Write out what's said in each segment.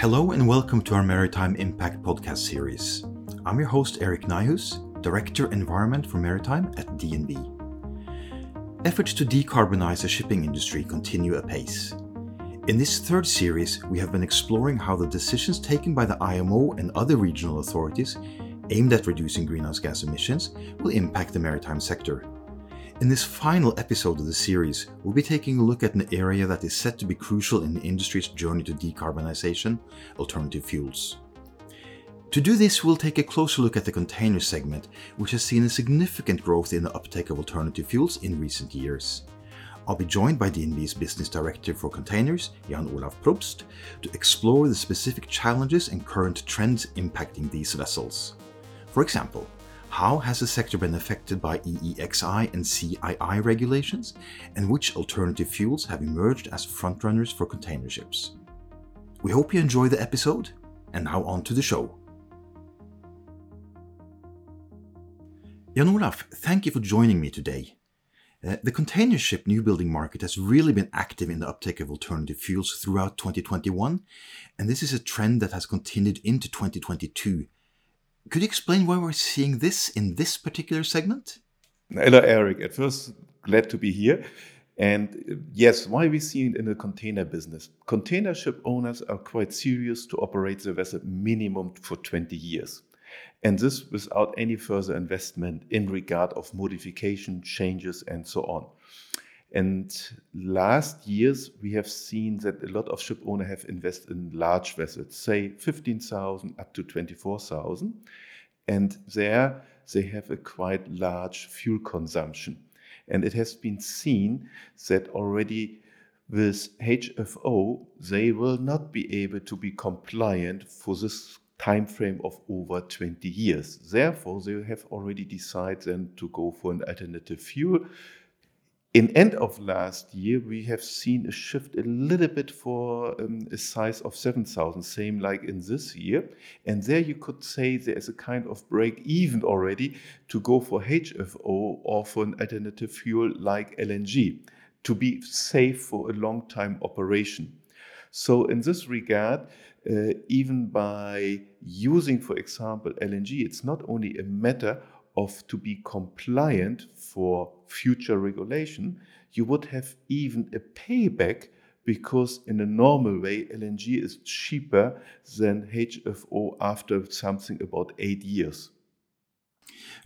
Hello and welcome to our Maritime Impact podcast series. I'm your host Eirik Nyhus, Director Environment for Maritime at DNV. Efforts to decarbonize the shipping industry continue apace. In this third series, we have been exploring how the decisions taken by the IMO and other regional authorities aimed at reducing greenhouse gas emissions will impact the maritime sector. In this final episode of the series, we'll be taking a look at an area that is set to be crucial in the industry's journey to decarbonization alternative fuels. To do this, we'll take a closer look at the container segment, which has seen a significant growth in the uptake of alternative fuels in recent years. I'll be joined by DNV's Business Director for Containers, Jan Olav Probst, to explore the specific challenges and current trends impacting these vessels. For example, how has the sector been affected by EEXI and CII regulations, and which alternative fuels have emerged as frontrunners for container ships? We hope you enjoy the episode, and now on to the show. Jan Olav, thank you for joining me today. Uh, the container ship new building market has really been active in the uptake of alternative fuels throughout 2021, and this is a trend that has continued into 2022 could you explain why we're seeing this in this particular segment? Hello, Eirik. At first, glad to be here. And uh, yes, why we see it in the container business? Container ship owners are quite serious to operate the vessel minimum for 20 years. And this without any further investment in regard of modification, changes, and so on. And last years, we have seen that a lot of ship owners have invested in large vessels, say 15,000 up to 24,000. And there they have a quite large fuel consumption. And it has been seen that already with HFO, they will not be able to be compliant for this time frame of over 20 years. Therefore, they have already decided then to go for an alternative fuel in end of last year, we have seen a shift a little bit for um, a size of 7,000, same like in this year. And there you could say there is a kind of break even already to go for HFO or for an alternative fuel like LNG to be safe for a long time operation. So in this regard, uh, even by using, for example, LNG, it's not only a matter of to be compliant for future regulation, you would have even a payback because in a normal way LNG is cheaper than HFO after something about eight years.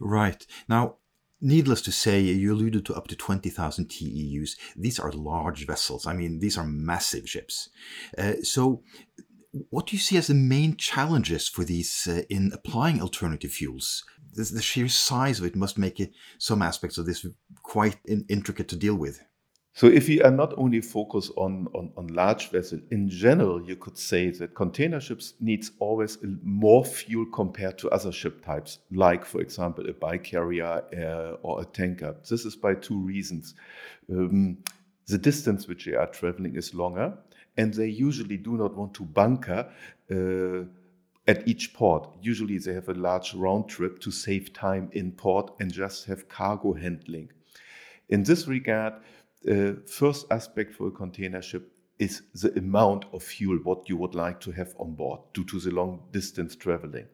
Right. Now, needless to say, you alluded to up to 20,000 TEUs. These are large vessels. I mean, these are massive ships. Uh, so, what do you see as the main challenges for these uh, in applying alternative fuels? This, the sheer size of it must make it some aspects of this quite in, intricate to deal with. So, if we are not only focused on, on, on large vessels, in general, you could say that container ships needs always more fuel compared to other ship types, like, for example, a bulk carrier uh, or a tanker. This is by two reasons. Um, the distance which they are traveling is longer, and they usually do not want to bunker uh, at each port. Usually they have a large round trip to save time in port and just have cargo handling. In this regard, uh, first aspect for a container ship is the amount of fuel what you would like to have on board due to the long distance traveling.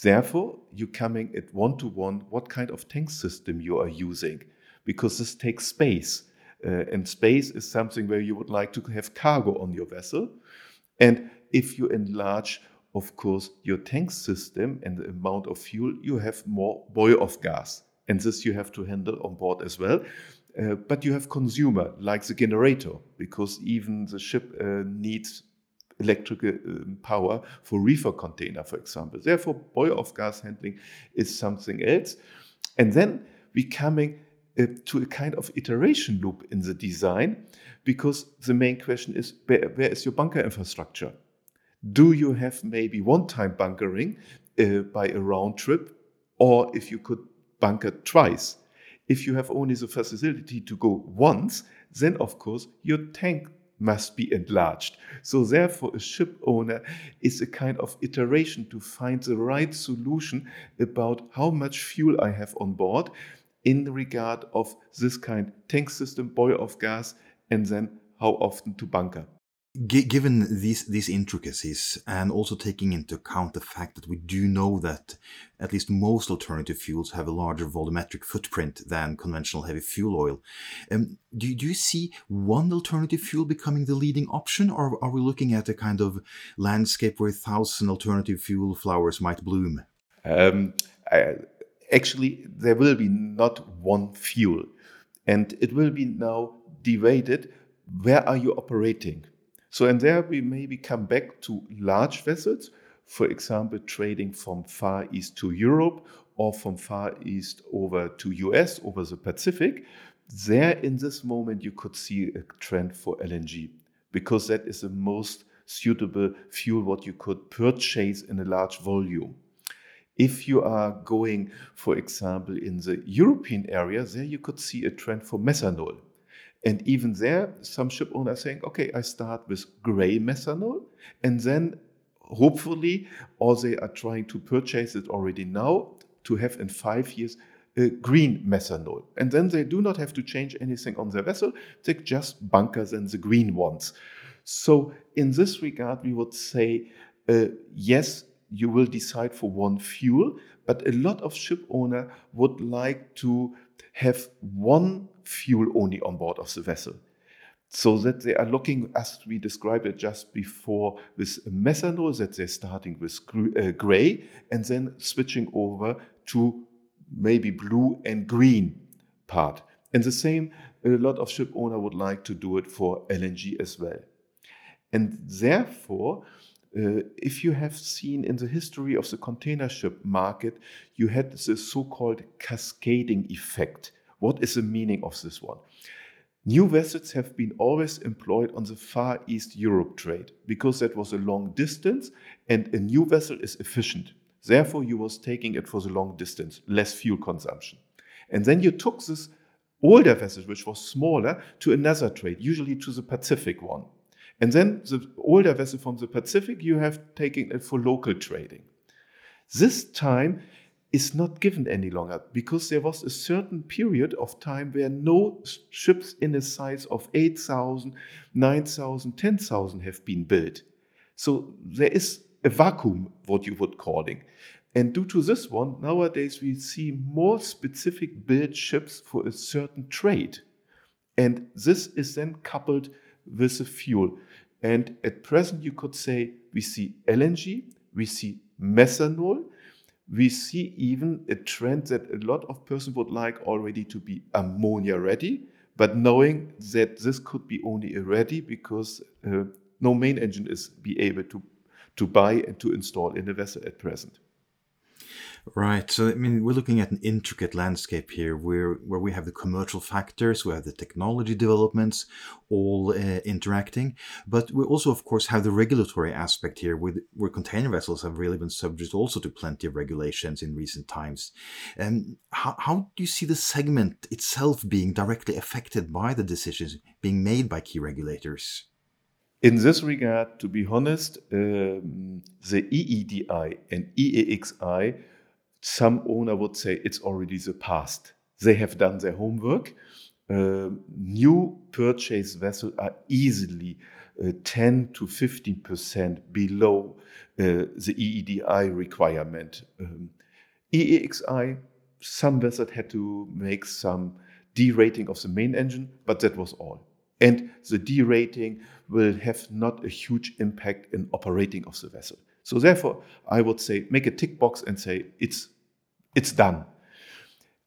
Therefore, you're coming at one to one what kind of tank system you are using because this takes space uh, and space is something where you would like to have cargo on your vessel. And if you enlarge, of course, your tank system and the amount of fuel, you have more boil-off gas. And this you have to handle on board as well. Uh, but you have consumer like the generator, because even the ship uh, needs electrical um, power for reefer container, for example. Therefore, boil-off gas handling is something else. And then we coming uh, to a kind of iteration loop in the design because the main question is where, where is your bunker infrastructure? Do you have maybe one time bunkering uh, by a round trip, or if you could bunker twice? If you have only the facility to go once, then of course your tank must be enlarged. So, therefore, a ship owner is a kind of iteration to find the right solution about how much fuel I have on board in regard of this kind tank system, boil off gas, and then how often to bunker. G- given these these intricacies, and also taking into account the fact that we do know that at least most alternative fuels have a larger volumetric footprint than conventional heavy fuel oil, um, do, do you see one alternative fuel becoming the leading option, or are we looking at a kind of landscape where a thousand alternative fuel flowers might bloom? Um, I, actually, there will be not one fuel, and it will be now divided. Where are you operating? So, and there we maybe come back to large vessels, for example, trading from Far East to Europe or from Far East over to US, over the Pacific. There, in this moment, you could see a trend for LNG because that is the most suitable fuel what you could purchase in a large volume. If you are going, for example, in the European area, there you could see a trend for methanol and even there, some ship owners saying, okay, I start with gray methanol, and then hopefully, or they are trying to purchase it already now to have in five years uh, green methanol. And then they do not have to change anything on their vessel, they just bunker then the green ones. So, in this regard, we would say, uh, yes, you will decide for one fuel, but a lot of ship owner would like to have one fuel only on board of the vessel. So that they are looking, as we described it just before, with methanol, that they're starting with uh, gray and then switching over to maybe blue and green part. And the same, a lot of ship owner would like to do it for LNG as well. And therefore, uh, if you have seen in the history of the container ship market, you had the so called cascading effect. What is the meaning of this one? New vessels have been always employed on the Far East Europe trade because that was a long distance and a new vessel is efficient. Therefore, you was taking it for the long distance, less fuel consumption. And then you took this older vessel, which was smaller, to another trade, usually to the Pacific one. And then the older vessel from the Pacific, you have taken it for local trading. This time is not given any longer because there was a certain period of time where no ships in a size of 8,000, 9,000, 10,000 have been built. So there is a vacuum, what you would calling. And due to this one, nowadays we see more specific built ships for a certain trade. And this is then coupled with the fuel. And at present, you could say we see LNG, we see methanol, we see even a trend that a lot of persons would like already to be ammonia ready, but knowing that this could be only a ready because uh, no main engine is be able to, to buy and to install in the vessel at present. Right. So I mean, we're looking at an intricate landscape here, where where we have the commercial factors, we have the technology developments, all uh, interacting, but we also, of course, have the regulatory aspect here, with where container vessels have really been subject also to plenty of regulations in recent times. And how how do you see the segment itself being directly affected by the decisions being made by key regulators? In this regard, to be honest, um, the EEDI and EEXI some owner would say it's already the past. They have done their homework. Uh, new purchase vessels are easily uh, 10 to 15 percent below uh, the EEDI requirement. Um, EEXI, some vessels had to make some derating of the main engine, but that was all. And the derating will have not a huge impact in operating of the vessel. So therefore, I would say make a tick box and say it's it's done.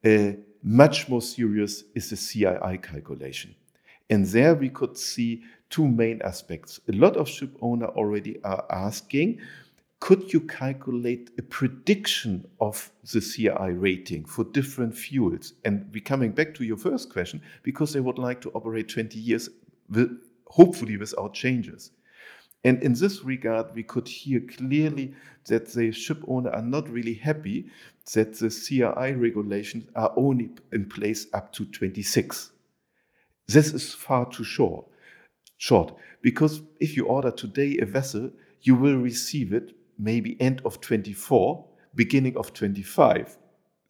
Uh, much more serious is the CII calculation. And there we could see two main aspects. A lot of ship owners already are asking, could you calculate a prediction of the CII rating for different fuels? And we coming back to your first question, because they would like to operate 20 years, with, hopefully without changes. And in this regard, we could hear clearly that the ship owner are not really happy that the CII regulations are only in place up to 26. This is far too short, short because if you order today a vessel, you will receive it maybe end of 24, beginning of 25.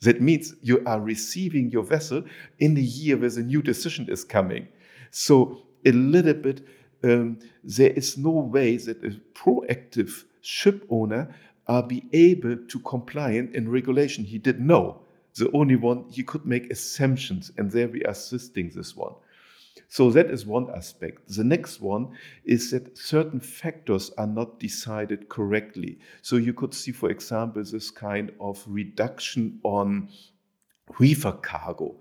That means you are receiving your vessel in the year where the new decision is coming. So a little bit um, there is no way that a proactive ship owner are be able to comply in regulation he didn't know. The only one he could make assumptions, and there we are assisting this one. So that is one aspect. The next one is that certain factors are not decided correctly. So you could see, for example, this kind of reduction on reefer cargo,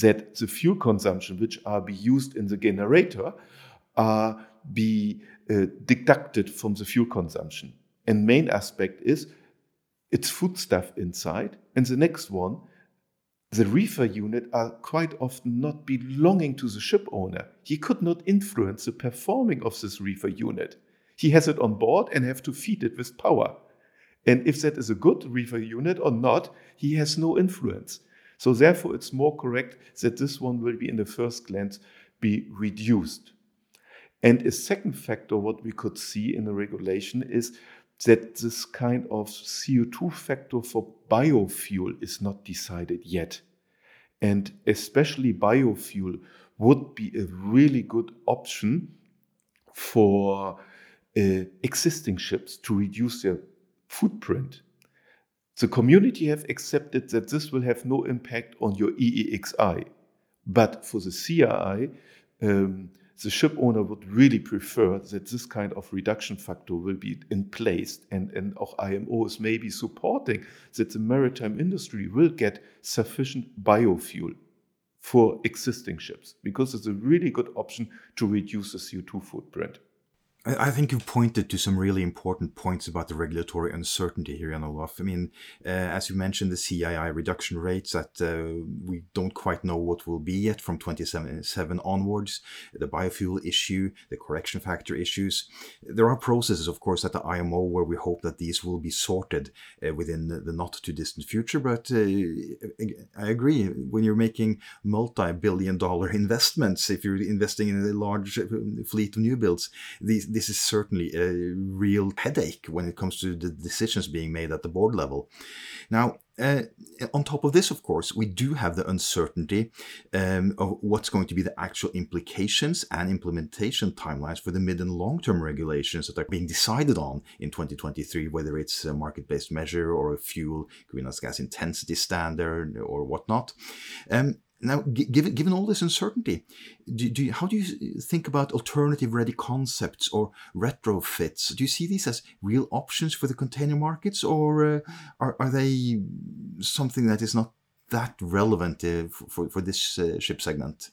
that the fuel consumption which are be used in the generator are be uh, deducted from the fuel consumption. And main aspect is it's foodstuff inside. And the next one, the reefer unit are quite often not belonging to the ship owner. He could not influence the performing of this reefer unit. He has it on board and have to feed it with power. And if that is a good reefer unit or not, he has no influence. So therefore, it's more correct that this one will be in the first glance be reduced. And a second factor, what we could see in the regulation is that this kind of CO2 factor for biofuel is not decided yet. And especially biofuel would be a really good option for uh, existing ships to reduce their footprint. The community have accepted that this will have no impact on your EEXI. But for the CII, um, the ship owner would really prefer that this kind of reduction factor will be in place and, and auch IMO is maybe supporting that the maritime industry will get sufficient biofuel for existing ships because it's a really good option to reduce the CO2 footprint. I think you've pointed to some really important points about the regulatory uncertainty here, Jan Olaf. I mean, uh, as you mentioned, the CII reduction rates that uh, we don't quite know what will be yet from 2077 onwards, the biofuel issue, the correction factor issues. There are processes, of course, at the IMO where we hope that these will be sorted uh, within the, not too distant future. But uh, I agree, when you're making multi billion dollar investments, if you're investing in a large uh, fleet of new builds, these this is certainly a real headache when it comes to the decisions being made at the board level. Now, uh, on top of this, of course, we do have the uncertainty um, of what's going to be the actual implications and implementation timelines for the mid and long term regulations that are being decided on in 2023, whether it's a market based measure or a fuel greenhouse gas intensity standard or whatnot. Um, now, given, given all this uncertainty, do, do you, how do you think about alternative ready concepts or retrofits? Do you see these as real options for the container markets, or uh, are, are they something that is not that relevant uh, for, for this uh, ship segment?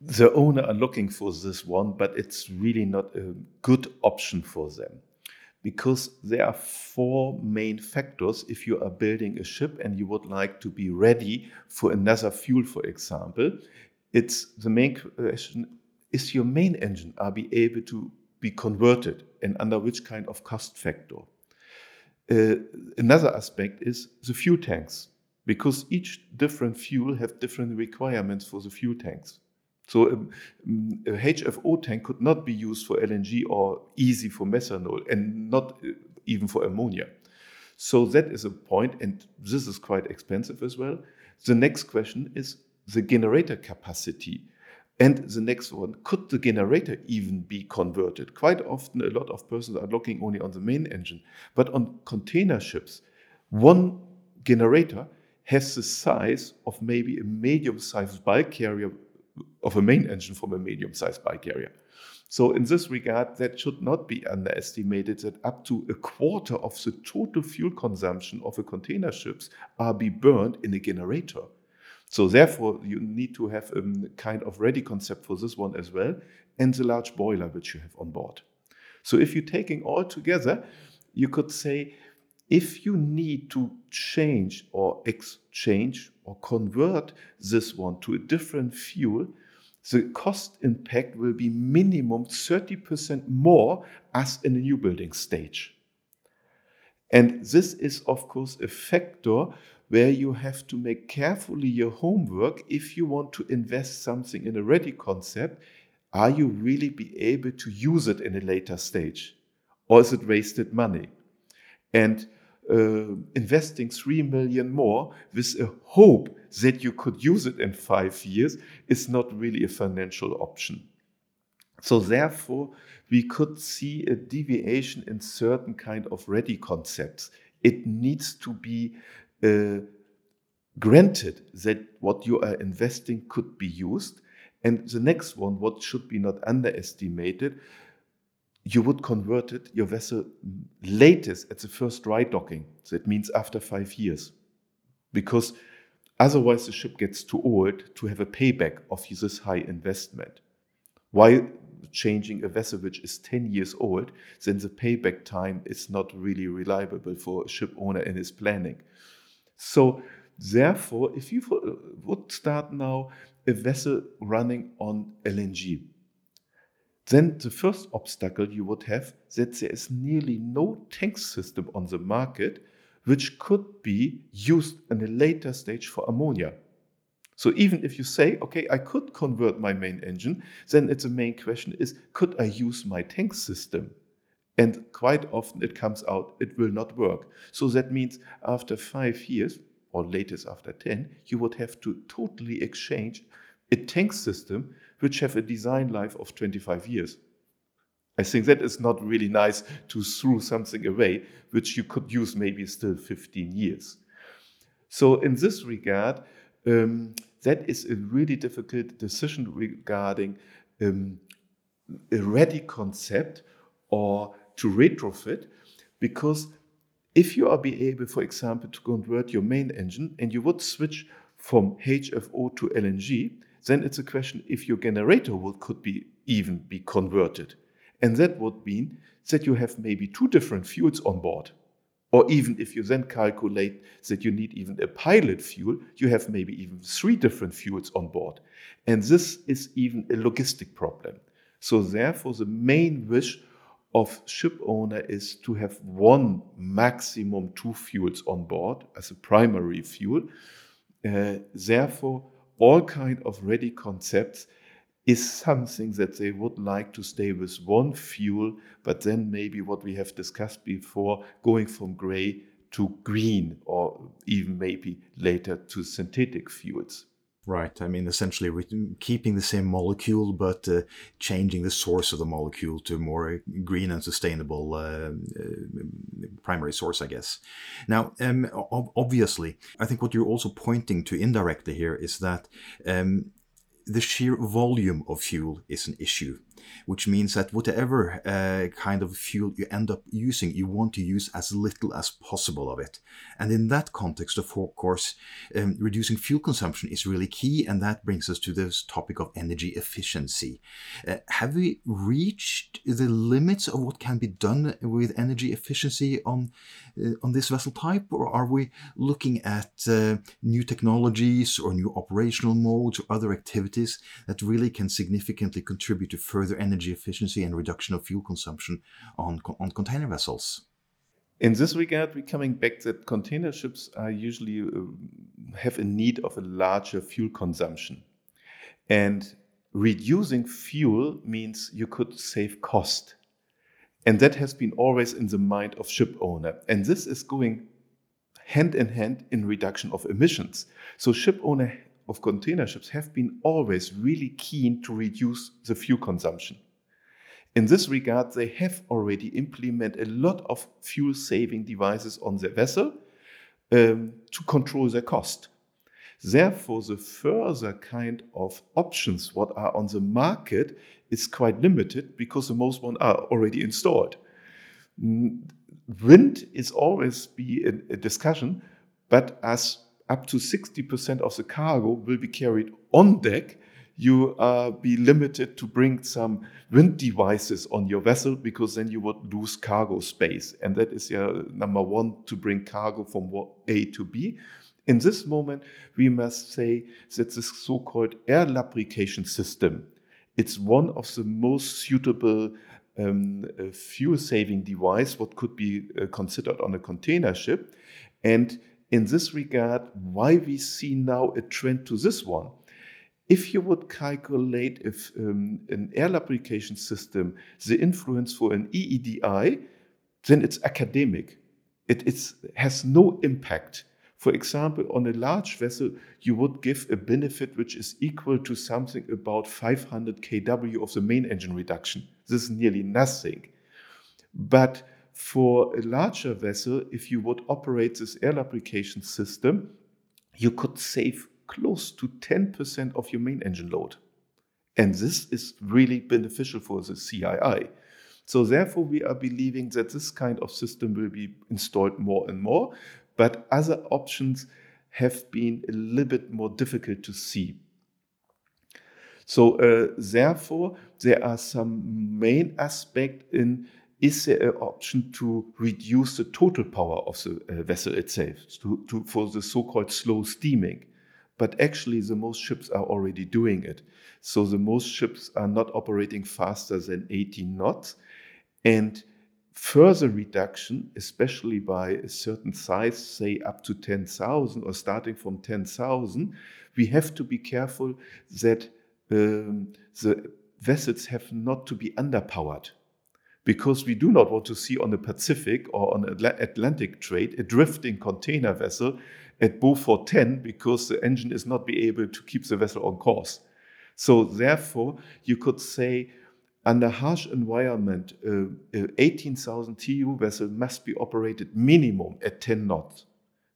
The owner are looking for this one, but it's really not a good option for them because there are four main factors if you are building a ship and you would like to be ready for another fuel, for example. It's the main question is your main engine are be able to be converted and under which kind of cost factor? Uh, another aspect is the fuel tanks because each different fuel have different requirements for the fuel tanks. So um, a, a, HFO tank could not be used for LNG or easy for methanol and not uh, even for ammonia. So that is a point, and this is quite expensive as well. The next question is the generator capacity. And the next one, could the generator even be converted? Quite often, a lot of persons are looking only on the main engine. But on container ships, one generator has the size of maybe a medium sized bulk carrier of a main engine from a medium-sized bulk carrier. So in this regard, that should not be underestimated that up to a quarter of the total fuel consumption of a container ships are be burned in a generator. So therefore, you need to have a kind of ready concept for this one as well, and the large boiler which you have on board. So if you're taking all together, you could say if you need to change or exchange or convert this one to a different fuel, the cost impact will be minimum 30% more as in a new building stage. And this is, of course, a factor where you have to make carefully your homework if you want to invest something in a ready concept. Are you really be able to use it in a later stage? Or is it wasted money? And uh, investing 3 million more with a hope that you could use it in five years is not really a financial option. So therefore, we could see a deviation in certain kind of ready concepts. It needs to be uh, granted that what you are investing could be used. And the next one, what should be not underestimated, you would convert it, your vessel latest at the first dry docking. That means after five years. Because otherwise the ship gets too old to have a payback of this high investment. While changing a vessel which is 10 years old, then the payback time is not really reliable for a ship owner in his planning. So therefore, if you would start now a vessel running on LNG, then the first obstacle you would have that there is nearly no tank system on the market which could be used in a later stage for ammonia. So even if you say, okay, I could convert my main engine, then it's the main question is, could I use my tank system? And quite often it comes out, it will not work. So that means after five years, or latest after 10, you would have to totally exchange a tank system which have a design life of 25 years. I think that is not really nice to throw something away, which you could use maybe still 15 years. So in this regard, um, that is a really difficult decision regarding um, a ready concept or to retrofit, because if you are be able, for example, to convert your main engine and you would switch from HFO to LNG, then it's a question if your generator would, could be even be converted. And that would mean that you have maybe two different fuels on board. Or even if you then calculate that you need even a pilot fuel, you have maybe even three different fuels on board. And this is even a logistic problem. So therefore, the main wish of ship owner is to have one maximum two fuels on board as a primary fuel. Uh, therefore, all kind of ready concepts is something that they would like to stay with one fuel, but then maybe what we have discussed before, going from gray to green, or even maybe later to synthetic fuels. Right. I mean, essentially keeping the same molecule, but uh, changing the source of the molecule to a more green and sustainable uh, uh, primary source, I guess. Now, um, obviously, I think what you're also pointing to indirectly here is that um, the sheer volume of fuel is an issue which means that whatever uh, kind of fuel you end up using, you want to use as little as possible of it. And in that context, of course, um, reducing fuel consumption is really key, and that brings us to this topic of energy efficiency. Uh, have we reached the limits of what can be done with energy efficiency on uh, on this vessel type, or are we looking at uh, new technologies or new operational modes or other activities that really can significantly contribute to further energy efficiency and reduction of fuel consumption on, on container vessels. In this regard, we're coming back that container ships are usually uh, have a need of a larger fuel consumption. And reducing fuel means you could save cost. And that has been always in the mind of ship owner. And this is going hand in hand in reduction of emissions. So ship owner of container ships have been always really keen to reduce the fuel consumption. In this regard, they have already implemented a lot of fuel saving devices on their vessel um, to control their cost. Therefore, the further kind of options what are on the market is quite limited because the most one are already installed. Wind is always be a discussion, but as up to 60% of the cargo will be carried on deck, you uh, be limited to bring some wind devices on your vessel because then you would lose cargo space. And that is your number one to bring cargo from A to B. In this moment, we must say that this so-called air lubrication system, it's one of the most suitable um, uh, fuel-saving device what could be uh, considered on a container ship. And in this regard, why we see now a trend to this one. If you would calculate if um, an air lubrication system, the influence for an EEDI, then it's academic. It it's, has no impact For example, on a large vessel, you would give a benefit which is equal to something about 500 kW of the main engine reduction. This is nearly nothing. But for a larger vessel, if you would operate this air lubrication system, you could save close to 10% of your main engine load. And this is really beneficial for the CII. So, therefore, we are believing that this kind of system will be installed more and more, but other options have been a little bit more difficult to see. So, uh, therefore, there are some main aspects in is there an option to reduce the total power of the uh, vessel itself to, to, for the so-called slow steaming? But actually, the most ships are already doing it. So the most ships are not operating faster than 18 knots. And further reduction, especially by a certain size, say up to 10,000 or starting from 10,000, we have to be careful that um, the vessels have not to be underpowered because we do not want to see on the Pacific or on Atlantic trade a drifting container vessel at Beaufort 10 because the engine is not be able to keep the vessel on course. So therefore, you could say under harsh environment, uh, 18,000 TEU vessel must be operated minimum at 10 knots.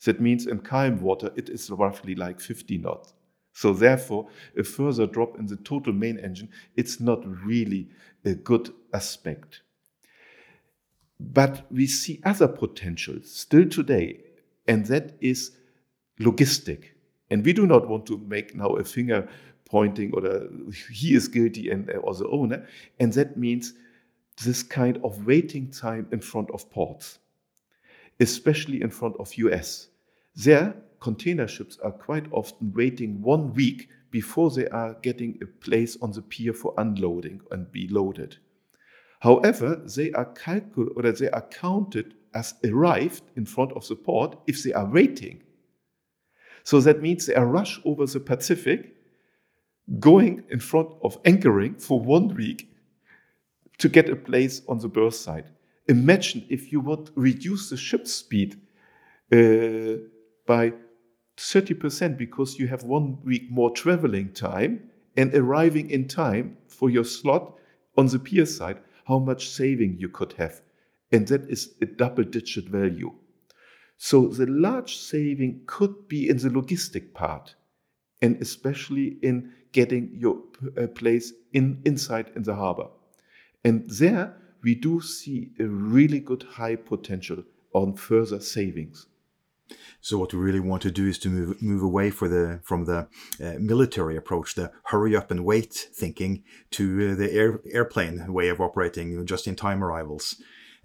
That means in calm water, it is roughly like 50 knots. So therefore, a further drop in the total main engine, it's not really a good aspect. But we see other potentials still today, and that is logistic. And we do not want to make now a finger pointing or he is guilty and uh, or the owner. And that means this kind of waiting time in front of ports, especially in front of US. There, container ships are quite often waiting one week before they are getting a place on the pier for unloading and be loaded. However, they are calculated or they are counted as arrived in front of the port if they are waiting. So that means they are rushed over the Pacific, going in front of anchoring for one week to get a place on the berth side. Imagine if you would reduce the ship speed uh, by 30% because you have one week more traveling time and arriving in time for your slot on the pier side how much saving you could have. And that is a double digit value. So the large saving could be in the logistic part and especially in getting your uh, place in, inside in the harbor. And there we do see a really good high potential on further savings. So what we really want to do is to move move away for the from the uh, military approach, the hurry up and wait thinking, to uh, the air, airplane way of operating, just in time arrivals.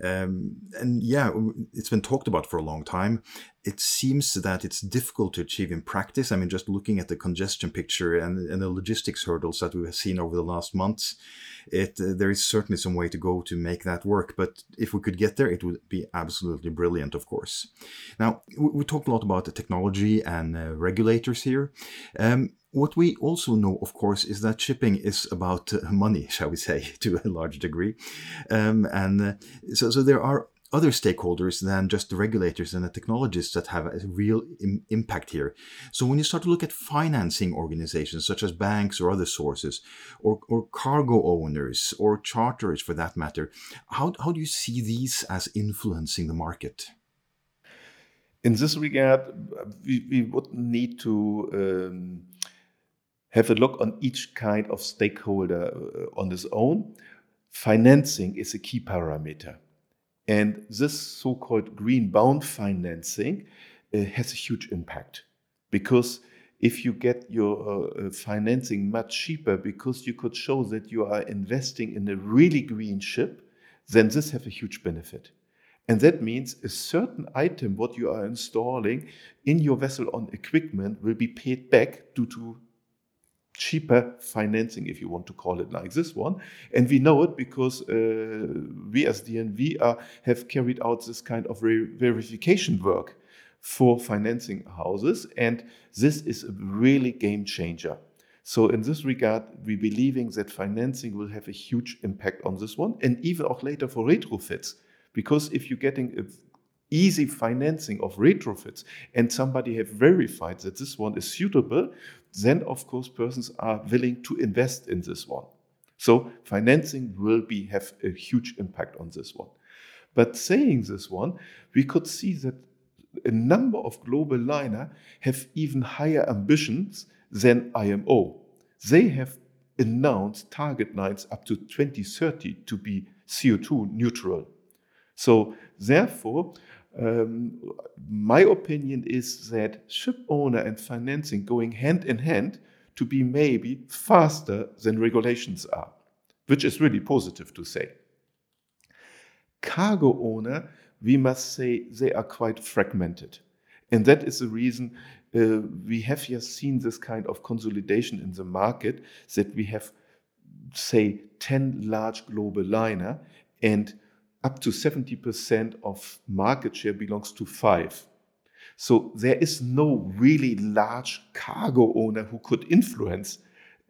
Um, and yeah, it's been talked about for a long time. It seems that it's difficult to achieve in practice. I mean, just looking at the congestion picture and, and the logistics hurdles that we've seen over the last months, it uh, there is certainly some way to go to make that work. But if we could get there, it would be absolutely brilliant, of course. Now, we, we talked a lot about the technology and uh, regulators here. Um, what we also know, of course, is that shipping is about uh, money, shall we say, to a large degree. Um, and uh, so, so there are other stakeholders than just the regulators and the technologists that have a real Im- impact here. So when you start to look at financing organizations such as banks or other sources, or, or cargo owners or charters for that matter, how, how do you see these as influencing the market? In this regard, we, we would need to um, have a look on each kind of stakeholder uh, on its own. Financing is a key parameter. And this so called green bond financing uh, has a huge impact because if you get your uh, uh, financing much cheaper because you could show that you are investing in a really green ship, then this has a huge benefit. And that means a certain item, what you are installing in your vessel on equipment, will be paid back due to cheaper financing, if you want to call it like this one. And we know it because uh, we as DNV are, have carried out this kind of verification work for financing houses. And this is a really game changer. So in this regard, we believing that financing will have a huge impact on this one and even auch later for retrofits. Because if you're getting a easy financing of retrofits and somebody have verified that this one is suitable, then of course persons are willing to invest in this one. So financing will be have a huge impact on this one. But saying this one, we could see that a number of global liner have even higher ambitions than IMO. They have announced target lines up to 2030 to be CO2 neutral. So therefore, um, my opinion is that ship owner and financing going hand in hand to be maybe faster than regulations are, which is really positive to say. Cargo owner, we must say they are quite fragmented. And that is the reason uh, we have just seen this kind of consolidation in the market that we have, say, 10 large global liner and up to 70% of market share belongs to five. So there is no really large cargo owner who could influence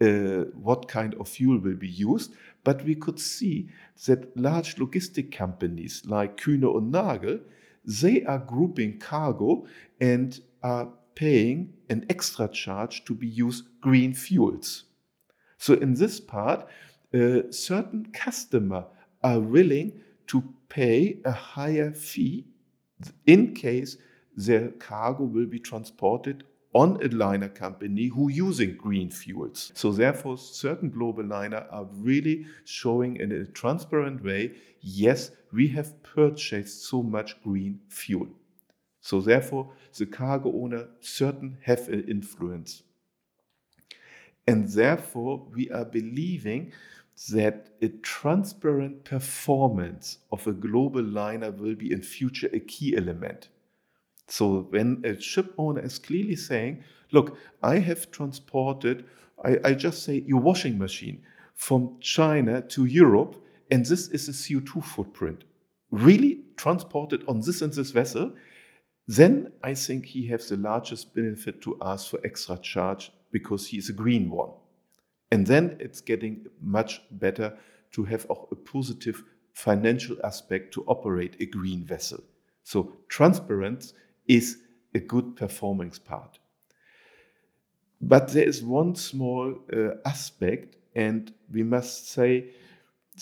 uh, what kind of fuel will be used. But we could see that large logistic companies like Kühne Nagel, they are grouping cargo and are paying an extra charge to be used green fuels. So in this part, uh, certain customer are willing to pay a higher fee in case their cargo will be transported on a liner company who using green fuels. So therefore, certain global liner are really showing in a transparent way, yes, we have purchased so much green fuel. So therefore, the cargo owner certain have an influence. And therefore, we are believing that a transparent performance of a global liner will be in future a key element. So when a ship owner is clearly saying, look, I have transported, I, I just say your washing machine from China to Europe, and this is a CO2 footprint. Really transported on this and this vessel, then I think he has the largest benefit to ask for extra charge because he is a green one. And then it's getting much better to have a positive financial aspect to operate a green vessel. So transparency is a good performance part. But there is one small uh, aspect, and we must say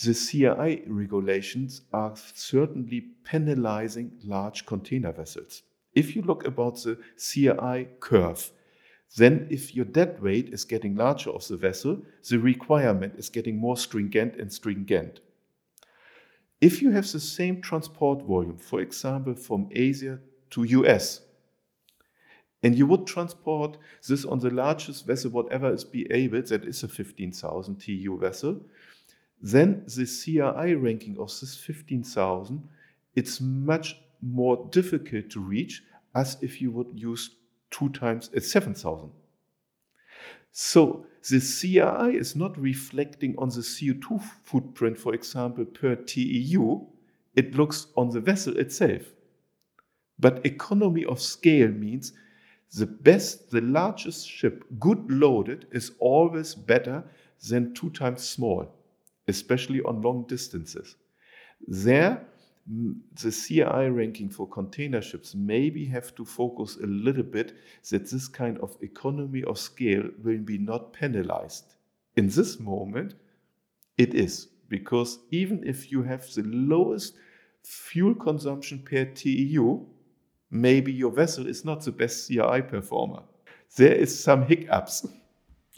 the CII regulations are certainly penalizing large container vessels. If you look about the CII curve, then if your dead weight is getting larger of the vessel, the requirement is getting more stringent and stringent. If you have the same transport volume, for example, from Asia to US, and you would transport this on the largest vessel, whatever is be able, that is a 15,000 TEU vessel, then the CII ranking of this 15,000, it's much more difficult to reach as if you would use two times uh, 7,000. So the CII is not reflecting on the CO2 footprint, for example, per TEU. It looks on the vessel itself. But economy of scale means the best, the largest ship, good loaded, is always better than two times small, especially on long distances. There, the CII ranking for container ships maybe have to focus a little bit that this kind of economy of scale will be not penalized. In this moment, it is because even if you have the lowest fuel consumption per TEU, maybe your vessel is not the best CII performer. There is some hiccups.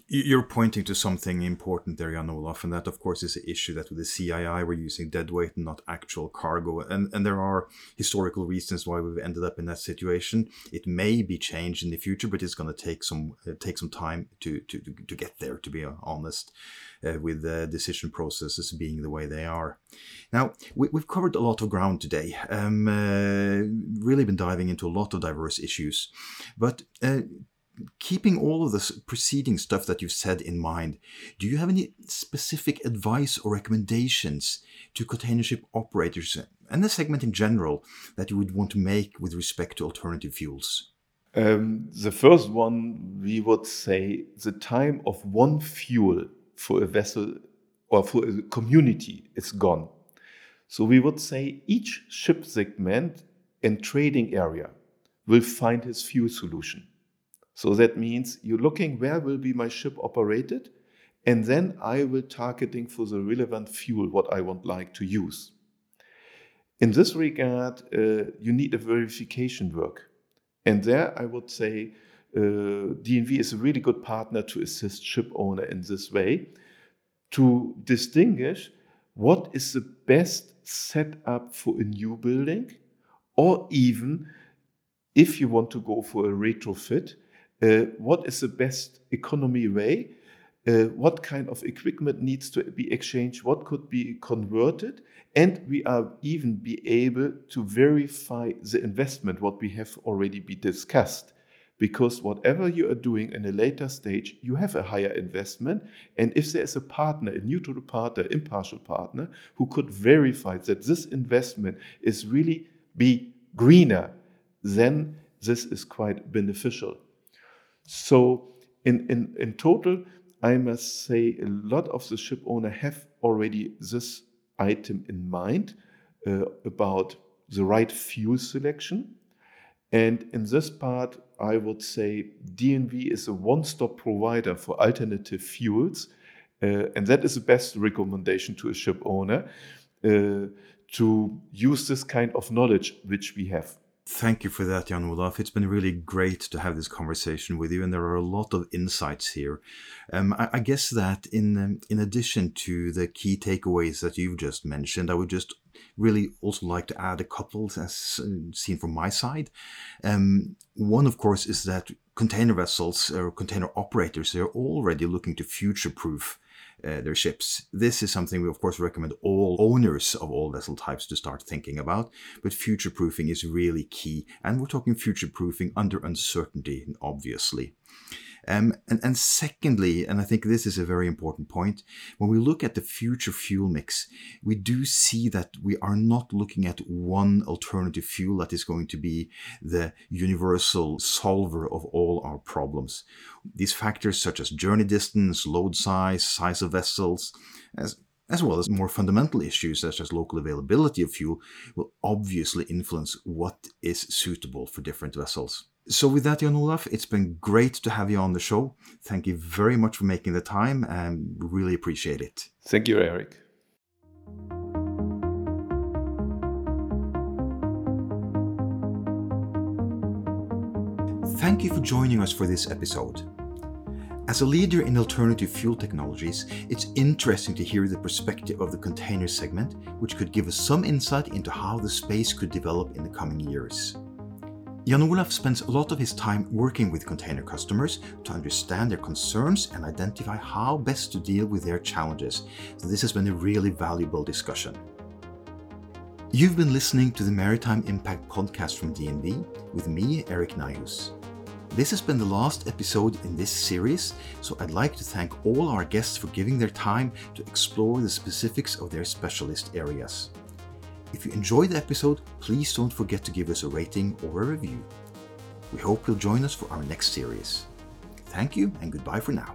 You're pointing to something important there, Jan Olaf, and that, of course, is the issue that with the CII we're using deadweight and not actual cargo, and and there are historical reasons why we've ended up in that situation. It may be changed in the future, but it's going to take some uh, take some time to to to get there. To be honest, uh, with the decision processes being the way they are. Now we, have covered a lot of ground today. Um, uh, really been diving into a lot of diverse issues, but uh, keeping all of this preceding stuff that you've said in mind, do you have any specific advice or recommendations to container ship operators and the segment in general that you would want to make with respect to alternative fuels? Um, the first one, we would say the time of one fuel for a vessel or for a community is gone. So we would say each ship segment and trading area will find his fuel solution. So that means you're looking where will be my ship operated, and then I will targeting for the relevant fuel what I would like to use. In this regard, uh, you need a verification work. And there I would say uh, DNV is a really good partner to assist ship owner in this way to distinguish what is the best setup for a new building or even if you want to go for a retrofit, what is the best economy way? Uh, what kind of equipment needs to be exchanged? What could be converted? And we are even be able to verify the investment, what we have already be discussed. Because whatever you are doing in a later stage, you have a higher investment. And if there is a partner, a neutral partner, impartial partner, who could verify that this investment is really be greener, then this is quite beneficial. So in, in, in total, I must say a lot of the ship owner have already this item in mind uh, about the right fuel selection. And in this part, I would say DNV is a one-stop provider for alternative fuels. Uh, and that is the best recommendation to a ship owner uh, to use this kind of knowledge which we have. Thank you for that, Jan Olaf. It's been really great to have this conversation with you, and there are a lot of insights here. Um, I, I, guess that in um, in addition to the key takeaways that you've just mentioned, I would just really also like to add a couple as uh, seen from my side. Um, one, of course, is that container vessels or container operators they're already looking to future-proof uh, their ships. This is something we, of course, recommend all owners of all vessel types to start thinking about. But future proofing is really key. And we're talking future proofing under uncertainty, obviously. Um, and, and secondly, and I think this is a very important point, when we look at the future fuel mix, we do see that we are not looking at one alternative fuel that is going to be the universal solver of all our problems. These factors, such as journey distance, load size, size of vessels, as as well as more fundamental issues such as local availability of fuel, will obviously influence what is suitable for different vessels. So, with that, Jan Olaf, it's been great to have you on the show. Thank you very much for making the time and really appreciate it. Thank you, Eirik. Thank you for joining us for this episode. As a leader in alternative fuel technologies, it's interesting to hear the perspective of the container segment, which could give us some insight into how the space could develop in the coming years. Jan Olaf spends a lot of his time working with container customers to understand their concerns and identify how best to deal with their challenges. So, this has been a really valuable discussion. You've been listening to the Maritime Impact podcast from DNV with me, Eirik Nyhus. This has been the last episode in this series, so I'd like to thank all our guests for giving their time to explore the specifics of their specialist areas. If you enjoyed the episode, please don't forget to give us a rating or a review. We hope you'll join us for our next series. Thank you and goodbye for now.